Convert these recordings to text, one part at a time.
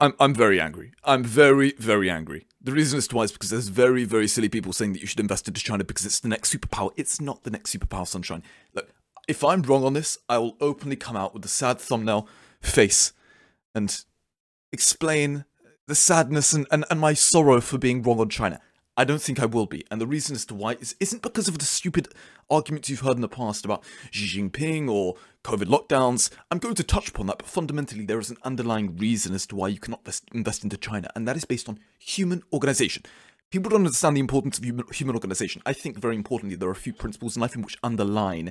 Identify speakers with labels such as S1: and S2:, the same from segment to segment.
S1: I'm I'm very angry. I'm very very angry. The reason is twice because there's very very silly people saying that you should invest into China because it's the next superpower. It's not the next superpower, sunshine. Look, if I'm wrong on this, I will openly come out with a sad thumbnail face and explain the sadness and, and, and my sorrow for being wrong on China. I don't think I will be. And the reason as to why is, isn't because of the stupid arguments you've heard in the past about Xi Jinping or COVID lockdowns. I'm going to touch upon that, but fundamentally, there is an underlying reason as to why you cannot invest, into China, and that is based on human organization. People don't understand the importance of human, human organization. I think, very importantly, there are a few principles in life in which underline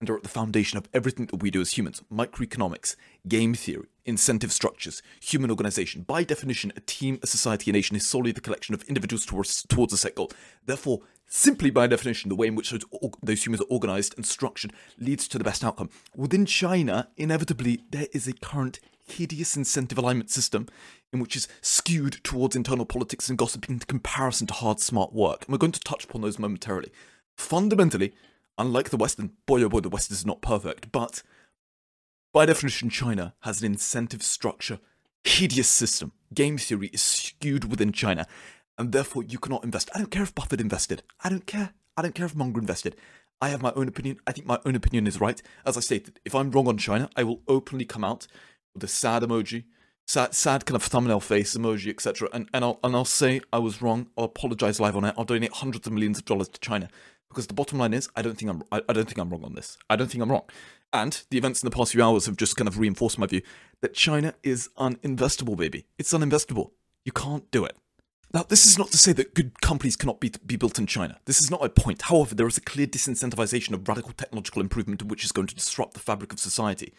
S1: and are at the foundation of everything that we do as humans microeconomics, game theory, incentive structures, human organization. By definition, a team, a society, a nation is solely the collection of individuals towards, towards a set goal. Therefore, simply by definition, the way in which those, those humans are organized and structured leads to the best outcome. Within China, inevitably, there is a current hideous incentive alignment system in which is skewed towards internal politics and gossip in comparison to hard, smart work. And we're going to touch upon those momentarily. Fundamentally, unlike the West, and boy oh boy, the West is not perfect, but by definition, China has an incentive structure, hideous system. Game theory is skewed within China, and therefore you cannot invest. I don't care if Buffett invested. I don't care. I don't care if Munger invested. I have my own opinion. I think my own opinion is right. As I stated, if I'm wrong on China, I will openly come out with a sad emoji, sad, sad kind of thumbnail face emoji, etc. And and I'll and I'll say I was wrong. I'll apologize live on it. I'll donate hundreds of millions of dollars to China because the bottom line is I don't think I'm I, I don't think I'm wrong on this. I don't think I'm wrong. And the events in the past few hours have just kind of reinforced my view that China is uninvestable, baby. It's uninvestable. You can't do it. Now, this is not to say that good companies cannot be, be built in China. This is not my point. However, there is a clear disincentivization of radical technological improvement which is going to disrupt the fabric of society.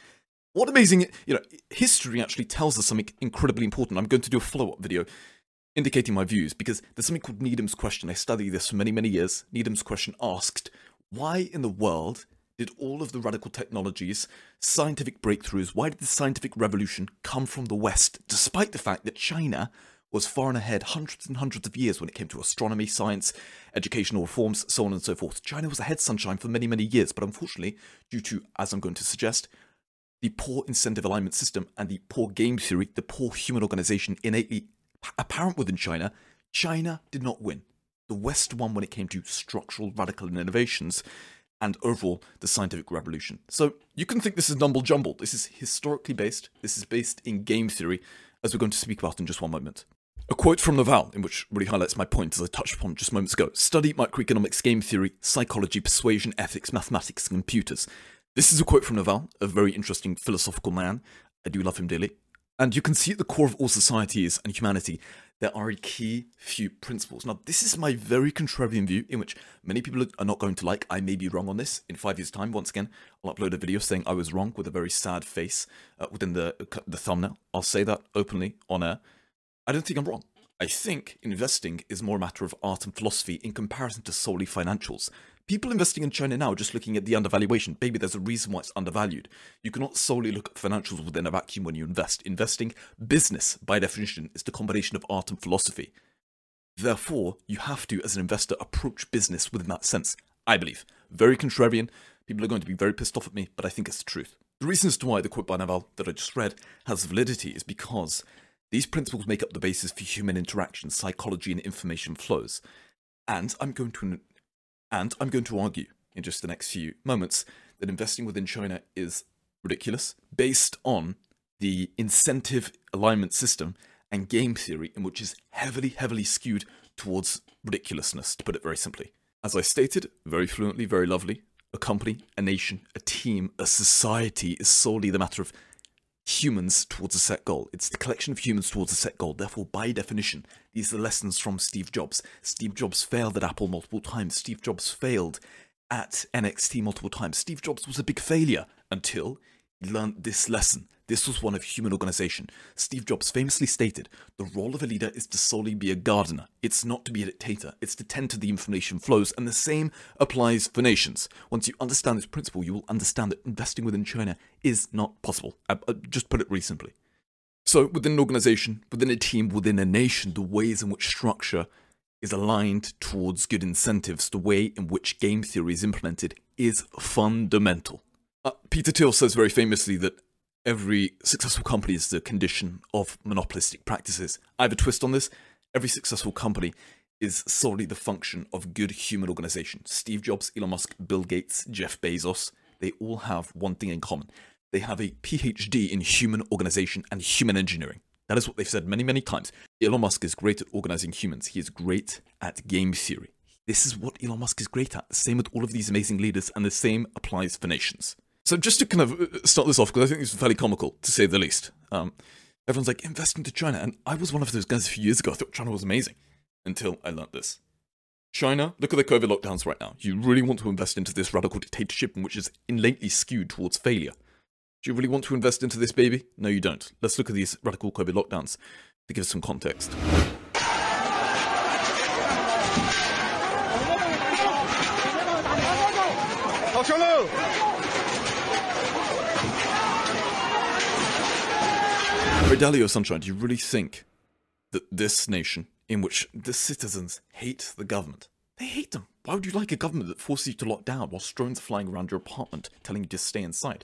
S1: What amazing, you know, history actually tells us something incredibly important. I'm going to do a follow up video indicating my views because there's something called Needham's question. I studied this for many, many years. Needham's question asked, why in the world did all of the radical technologies, scientific breakthroughs, why did the scientific revolution come from the West, despite the fact that China was far and ahead hundreds and hundreds of years when it came to astronomy, science, educational reforms, so on and so forth. China was ahead sunshine for many, many years, but unfortunately, due to, as I'm going to suggest, the poor incentive alignment system and the poor game theory, the poor human organization innately apparent within China, China did not win. The West won when it came to structural radical innovations and overall the scientific revolution. So you can think this is numble jumble. This is historically based. This is based in game theory, as we're going to speak about in just one moment. A quote from Naval, in which really highlights my point as I touched upon just moments ago. Study microeconomics, game theory, psychology, persuasion, ethics, mathematics, and computers. This is a quote from Naval, a very interesting philosophical man. I do love him dearly. And you can see at the core of all societies and humanity, there are a key few principles. Now, this is my very contrarian view, in which many people are not going to like. I may be wrong on this. In five years' time, once again, I'll upload a video saying I was wrong with a very sad face uh, within the the thumbnail. I'll say that openly on air. I don't think I'm wrong. I think investing is more a matter of art and philosophy in comparison to solely financials. People investing in China now are just looking at the undervaluation. Maybe there's a reason why it's undervalued. You cannot solely look at financials within a vacuum when you invest. Investing, business, by definition, is the combination of art and philosophy. Therefore, you have to, as an investor, approach business within that sense. I believe. Very contrarian. People are going to be very pissed off at me, but I think it's the truth. The reason as to why the quote by Naval that I just read has validity is because these principles make up the basis for human interaction, psychology, and information flows. And I'm going to and I'm going to argue in just the next few moments that investing within China is ridiculous based on the incentive alignment system and game theory, in which is heavily, heavily skewed towards ridiculousness, to put it very simply. As I stated, very fluently, very lovely, a company, a nation, a team, a society is solely the matter of humans towards a set goal. It's the collection of humans towards a set goal. Therefore, by definition, these are lessons from Steve Jobs. Steve Jobs failed at Apple multiple times. Steve Jobs failed at NeXT multiple times. Steve Jobs was a big failure until he learned this lesson. This was one of human organization. Steve Jobs famously stated, the role of a leader is to solely be a gardener. It's not to be a dictator. It's to tend to the information flows. And the same applies for nations. Once you understand this principle, you will understand that investing within China is not possible. I, I just put it really simply. So within an organization, within a team, within a nation, the ways in which structure is aligned towards good incentives, the way in which game theory is implemented is fundamental. Uh, Peter Thiel says very famously that every successful company is the condition of monopolistic practices. I have a twist on this. Every successful company is solely the function of good human organization. Steve Jobs, Elon Musk, Bill Gates, Jeff Bezos, they all have one thing in common. They have a PhD in human organization and human engineering. That is what they've said many, many times. Elon Musk is great at organizing humans. He is great at game theory. This is what Elon Musk is great at. Same with all of these amazing leaders, and the same applies for nations. So just to kind of uh, start this off, because I think it's fairly comical, to say the least. Um, everyone's like, invest into China. And I was one of those guys a few years ago. I thought China was amazing until I learned this. China, look at the COVID lockdowns right now. You really want to invest into this radical dictatorship, which is innately skewed towards failure. Do you really want to invest into this baby? No, you don't. Let's look at these radical COVID lockdowns to give us some context. Ray Dalio Sunshine, do you really think that this nation, in which the citizens hate the government, they hate them? Why would you like a government that forces you to lock down while drones are flying around your apartment telling you to stay inside?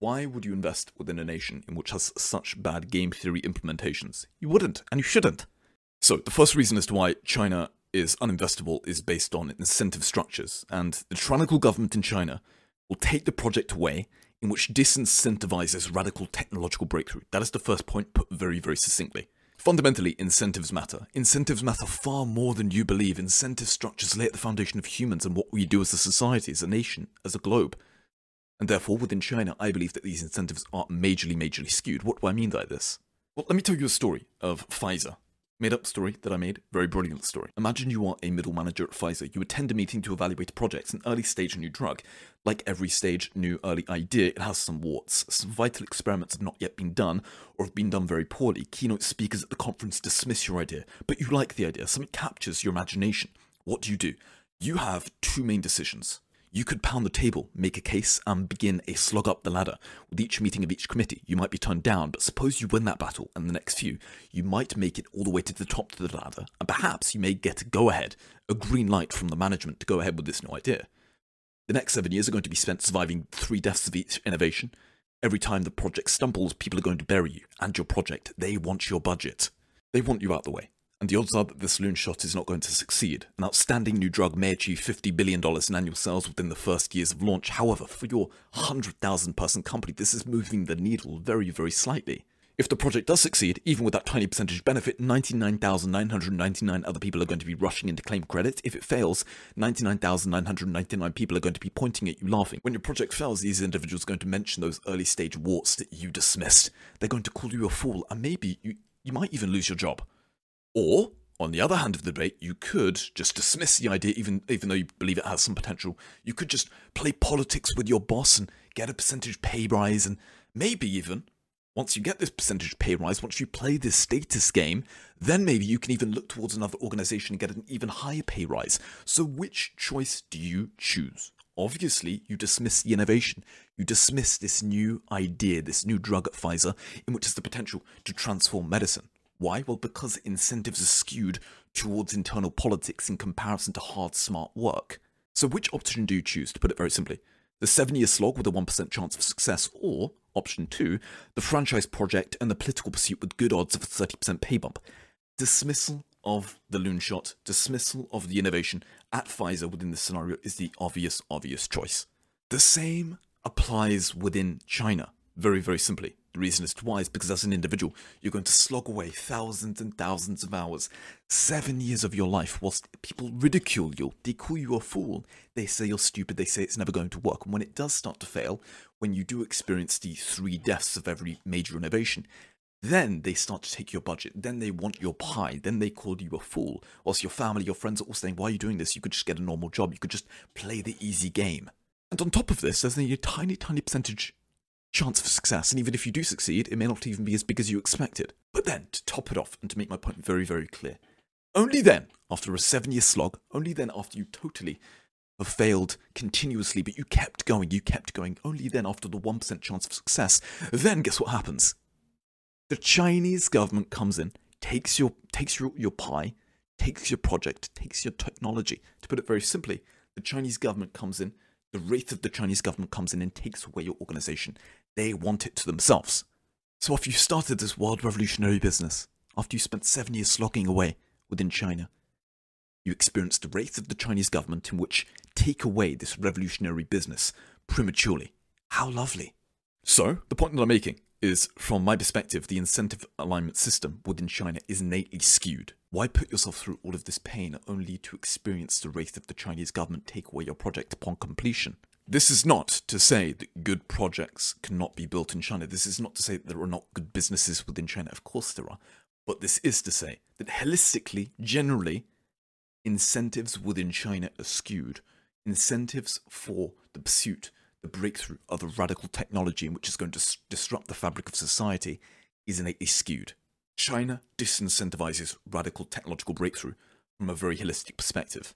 S1: Why would you invest within a nation in which has such bad game theory implementations? You wouldn't, and you shouldn't. So, the first reason as to why China is uninvestable is based on incentive structures, and the tyrannical government in China will take the project away in which disincentivizes radical technological breakthrough. That is the first point put very, very succinctly. Fundamentally, incentives matter. Incentives matter far more than you believe. Incentive structures lay at the foundation of humans and what we do as a society, as a nation, as a globe. And therefore, within China, I believe that these incentives are majorly, majorly skewed. What do I mean by this? Well, let me tell you a story of Pfizer. Made up story that I made, very brilliant story. Imagine you are a middle manager at Pfizer. You attend a meeting to evaluate a projects, an early stage new drug. Like every stage new early idea, it has some warts. Some vital experiments have not yet been done, or have been done very poorly. Keynote speakers at the conference dismiss your idea, but you like the idea. Something captures your imagination. What do you do? You have two main decisions. You could pound the table, make a case, and begin a slog up the ladder. With each meeting of each committee, you might be turned down, but suppose you win that battle and the next few, you might make it all the way to the top of the ladder, and perhaps you may get a go ahead, a green light from the management to go ahead with this new idea. The next seven years are going to be spent surviving three deaths of each innovation. Every time the project stumbles, people are going to bury you and your project. They want your budget. They want you out the way and the odds are that this loon shot is not going to succeed. An outstanding new drug may achieve $50 billion in annual sales within the first years of launch. However, for your 100,000 person company, this is moving the needle very, very slightly. If the project does succeed, even with that tiny percentage benefit, 99,999 other people are going to be rushing in to claim credit. If it fails, 99,999 people are going to be pointing at you laughing. When your project fails, these individuals are going to mention those early stage warts that you dismissed. They're going to call you a fool, and maybe you, you might even lose your job. Or, on the other hand of the debate, you could just dismiss the idea, even even though you believe it has some potential. You could just play politics with your boss and get a percentage pay rise, and maybe even once you get this percentage pay rise, once you play this status game, then maybe you can even look towards another organization and get an even higher pay rise. So, which choice do you choose? Obviously, you dismiss the innovation. You dismiss this new idea, this new drug at Pfizer, in which has the potential to transform medicine. Why? Well, because incentives are skewed towards internal politics in comparison to hard, smart work. So, which option do you choose, to put it very simply? The seven year slog with a 1% chance of success, or option two, the franchise project and the political pursuit with good odds of a 30% pay bump? Dismissal of the loon shot, dismissal of the innovation at Pfizer within this scenario is the obvious, obvious choice. The same applies within China, very, very simply. The reason is is because as an individual, you're going to slog away thousands and thousands of hours, seven years of your life, whilst people ridicule you. They call you a fool. They say you're stupid. They say it's never going to work. And when it does start to fail, when you do experience the three deaths of every major innovation, then they start to take your budget. Then they want your pie. Then they call you a fool. Whilst your family, your friends are all saying, Why are you doing this? You could just get a normal job. You could just play the easy game. And on top of this, there's a tiny, tiny percentage chance for success, and even if you do succeed, it may not even be as big as you expected. But then, to top it off, and to make my point very, very clear, only then, after a seven year slog, only then after you totally have failed continuously, but you kept going, you kept going, only then after the 1% chance of success, then guess what happens? The Chinese government comes in, takes your takes your, your pie, takes your project, takes your technology. To put it very simply, the Chinese government comes in, the wraith of the Chinese government comes in and takes away your organization, they want it to themselves. So after you started this wild revolutionary business, after you spent seven years slogging away within China, you experienced the wrath of the Chinese government in which take away this revolutionary business prematurely. How lovely. So, the point that I'm making is, from my perspective, the incentive alignment system within China is innately skewed. Why put yourself through all of this pain only to experience the wrath of the Chinese government take away your project upon completion? This is not to say that good projects cannot be built in China. This is not to say that there are not good businesses within China. Of course there are. But this is to say that holistically, generally, incentives within China are skewed. Incentives for the pursuit, the breakthrough of a radical technology which is going to disrupt the fabric of society is innately skewed. China disincentivizes radical technological breakthrough from a very holistic perspective.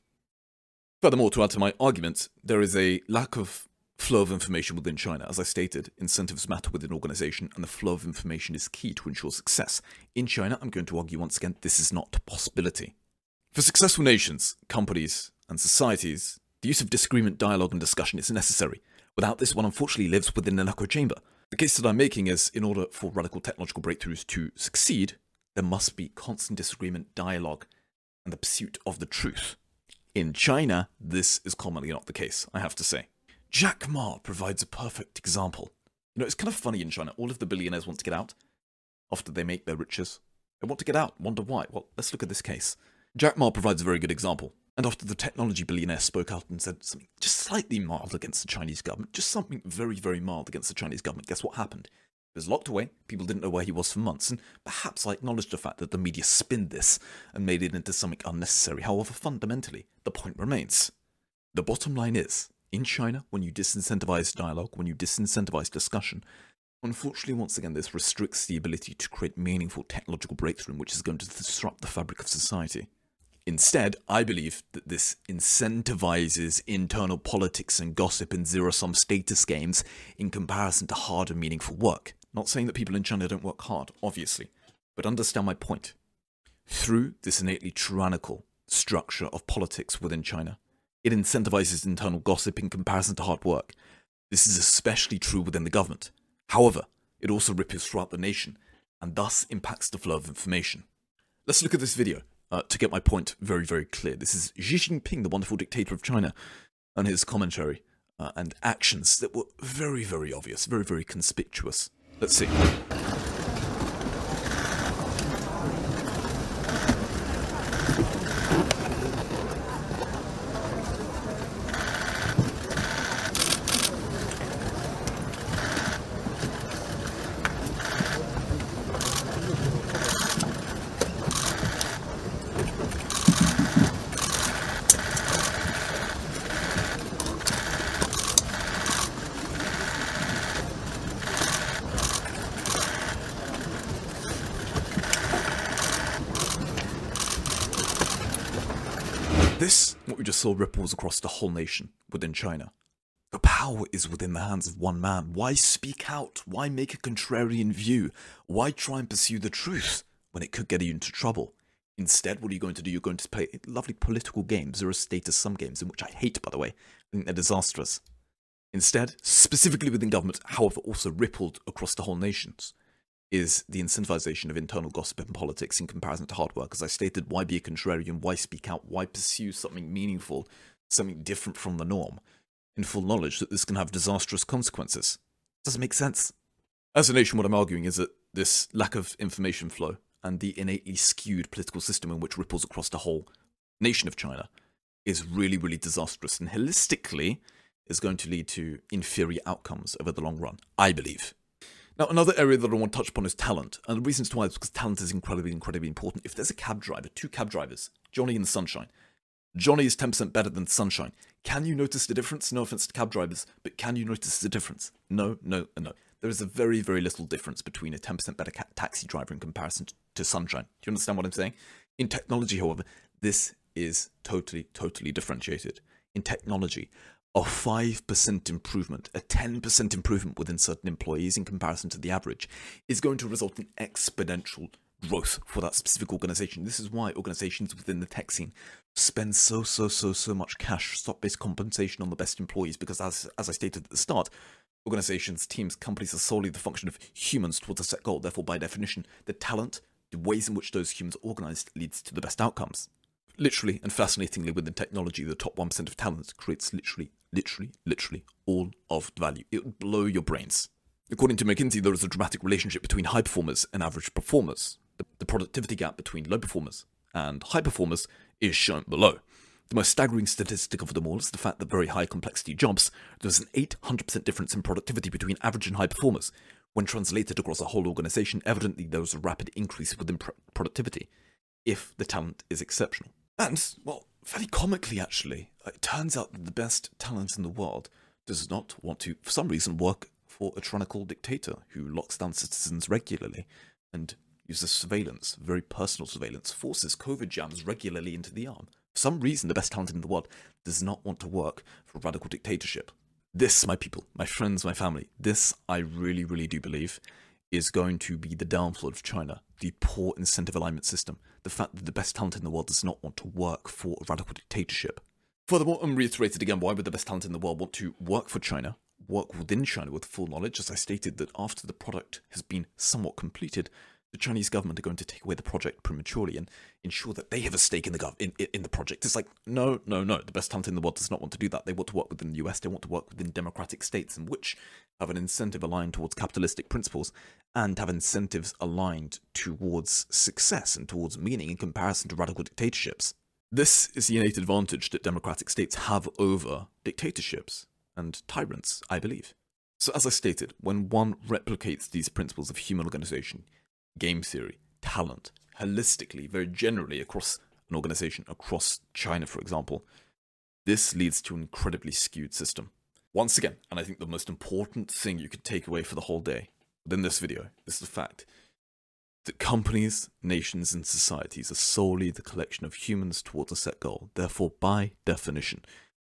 S1: Furthermore, to add to my argument, there is a lack of flow of information within China. As I stated, incentives matter within an organization, and the flow of information is key to ensure success. In China, I'm going to argue once again, this is not a possibility. For successful nations, companies, and societies, the use of disagreement, dialogue, and discussion is necessary. Without this, one unfortunately lives within an echo chamber. The case that I'm making is in order for radical technological breakthroughs to succeed, there must be constant disagreement, dialogue, and the pursuit of the truth. In China, this is commonly not the case, I have to say. Jack Ma provides a perfect example. You know, it's kind of funny in China. All of the billionaires want to get out after they make their riches. They want to get out. Wonder why? Well, let's look at this case. Jack Ma provides a very good example. And after the technology billionaire spoke out and said something just slightly mild against the Chinese government, just something very, very mild against the Chinese government, guess what happened? He was locked away, people didn't know where he was for months, and perhaps I acknowledge the fact that the media spinned this and made it into something unnecessary. However, fundamentally, the point remains. The bottom line is, in China, when you disincentivize dialogue, when you disincentivize discussion, unfortunately, once again, this restricts the ability to create meaningful technological breakthrough, which is going to disrupt the fabric of society. Instead, I believe that this incentivizes internal politics and gossip and zero sum status games in comparison to hard and meaningful work. Not saying that people in China don't work hard, obviously, but understand my point. Through this innately tyrannical structure of politics within China, it incentivizes internal gossip in comparison to hard work. This is especially true within the government. However, it also ripples throughout the nation and thus impacts the flow of information. Let's look at this video uh, to get my point very, very clear. This is Xi Jinping, the wonderful dictator of China, and his commentary uh, and actions that were very, very obvious, very, very conspicuous. Let's see. This, what we just saw, ripples across the whole nation within China. The power is within the hands of one man. Why speak out? Why make a contrarian view? Why try and pursue the truth when it could get you into trouble? Instead, what are you going to do? You're going to play lovely political games, zero status sum games, in which I hate, by the way. I think they're disastrous. Instead, specifically within government, however, also rippled across the whole nations, is the incentivization of internal gossip and politics in comparison to hard work. As I stated, why be a contrarian? Why speak out? Why pursue something meaningful, something different from the norm, in full knowledge that this can have disastrous consequences? Doesn't make sense. As a nation, what I'm arguing is that this lack of information flow and the innately skewed political system in which ripples across the whole nation of China is really, really disastrous and holistically is going to lead to inferior outcomes over the long run, I believe. Now, another area that I want to touch upon is talent. And the reasons why is because talent is incredibly, incredibly important. If there's a cab driver, two cab drivers, Johnny and Sunshine, Johnny is 10% better than Sunshine. Can you notice the difference? No offense to cab drivers, but can you notice the difference? No, no, no. There is a very, very little difference between a 10% better taxi driver in comparison to Sunshine. Do you understand what I'm saying? In technology, however, this is totally, totally differentiated. In technology, a 5% improvement, a 10% improvement within certain employees in comparison to the average, is going to result in exponential growth for that specific organization. This is why organizations within the tech scene spend so, so, so, so much cash, stock based compensation on the best employees, because as, as I stated at the start, Organizations, teams, companies are solely the function of humans towards a set goal. Therefore, by definition, the talent, the ways in which those humans are organized leads to the best outcomes. Literally and fascinatingly, within technology, the top 1% of talent creates literally, literally, literally all of the value. It would blow your brains. According to McKinsey, there is a dramatic relationship between high performers and average performers. The, the productivity gap between low performers and high performers is shown below. The most staggering statistic of them all is the fact that very high complexity jobs, there's an 800% difference in productivity between average and high performers. When translated across a whole organization, evidently there is a rapid increase within pr- productivity if the talent is exceptional. And, well, very comically actually, it turns out that the best talent in the world does not want to, for some reason, work for a tyrannical dictator who locks down citizens regularly and uses surveillance, very personal surveillance, forces COVID jams regularly into the arm. For some reason, the best talent in the world does not want to work for a radical dictatorship. This, my people, my friends, my family, this I really, really do believe is going to be the downfall of China, the poor incentive alignment system, the fact that the best talent in the world does not want to work for a radical dictatorship. Furthermore, I'm reiterated again, why would the best talent in the world want to work for China, work within China with full knowledge, as I stated that after the product has been somewhat completed, the Chinese government are going to take away the project prematurely and ensure that they have a stake in the gov- in, in the project. It's like no, no, no. The best talent in the world does not want to do that. They want to work within the US. They want to work within democratic states in which have an incentive aligned towards capitalistic principles and have incentives aligned towards success and towards meaning in comparison to radical dictatorships. This is the innate advantage that democratic states have over dictatorships and tyrants, I believe. So, as I stated, when one replicates these principles of human organization, game theory, talent, holistically, very generally across an organization, across China, for example, this leads to an incredibly skewed system. Once again, and I think the most important thing you could take away for the whole day within this video is the fact that companies, nations, and societies are solely the collection of humans towards a set goal. Therefore, by definition,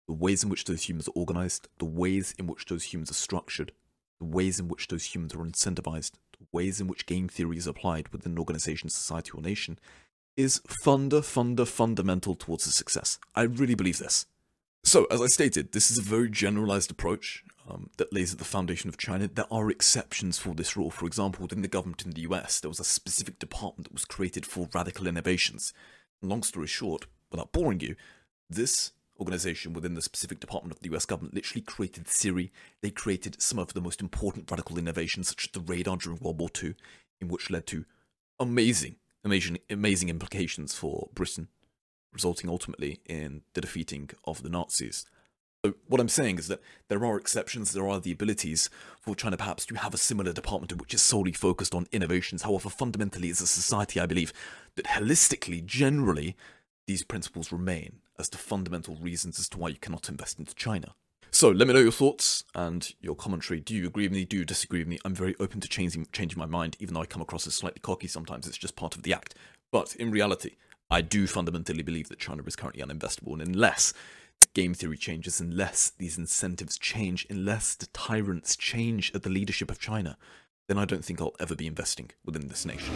S1: the ways in which those humans are organized, the ways in which those humans are structured, the ways in which those humans are incentivized, ways in which game theory is applied within an organization, society, or nation is funda, funda, fundamental towards the success. I really believe this. So, as I stated, this is a very generalized approach um, that lays at the foundation of China. There are exceptions for this rule. For example, within the government in the US, there was a specific department that was created for radical innovations. long story short, without boring you, this organization within the specific department of the US government literally created Siri. They created some of the most important radical innovations, such as the radar during World War II, in which led to amazing, amazing, amazing implications for Britain, resulting ultimately in the defeating of the Nazis. So what I'm saying is that there are exceptions, there are the abilities for China perhaps to have a similar department which is solely focused on innovations. However, fundamentally as a society, I believe that holistically, generally, these principles remain as the fundamental reasons as to why you cannot invest into China. So let me know your thoughts and your commentary. Do you agree with me? Do you disagree with me? I'm very open to changing changing my mind, even though I come across as slightly cocky sometimes. It's just part of the act. But in reality, I do fundamentally believe that China is currently uninvestable, and unless game theory changes, unless these incentives change, unless the tyrants change at the leadership of China, then I don't think I'll ever be investing within this nation.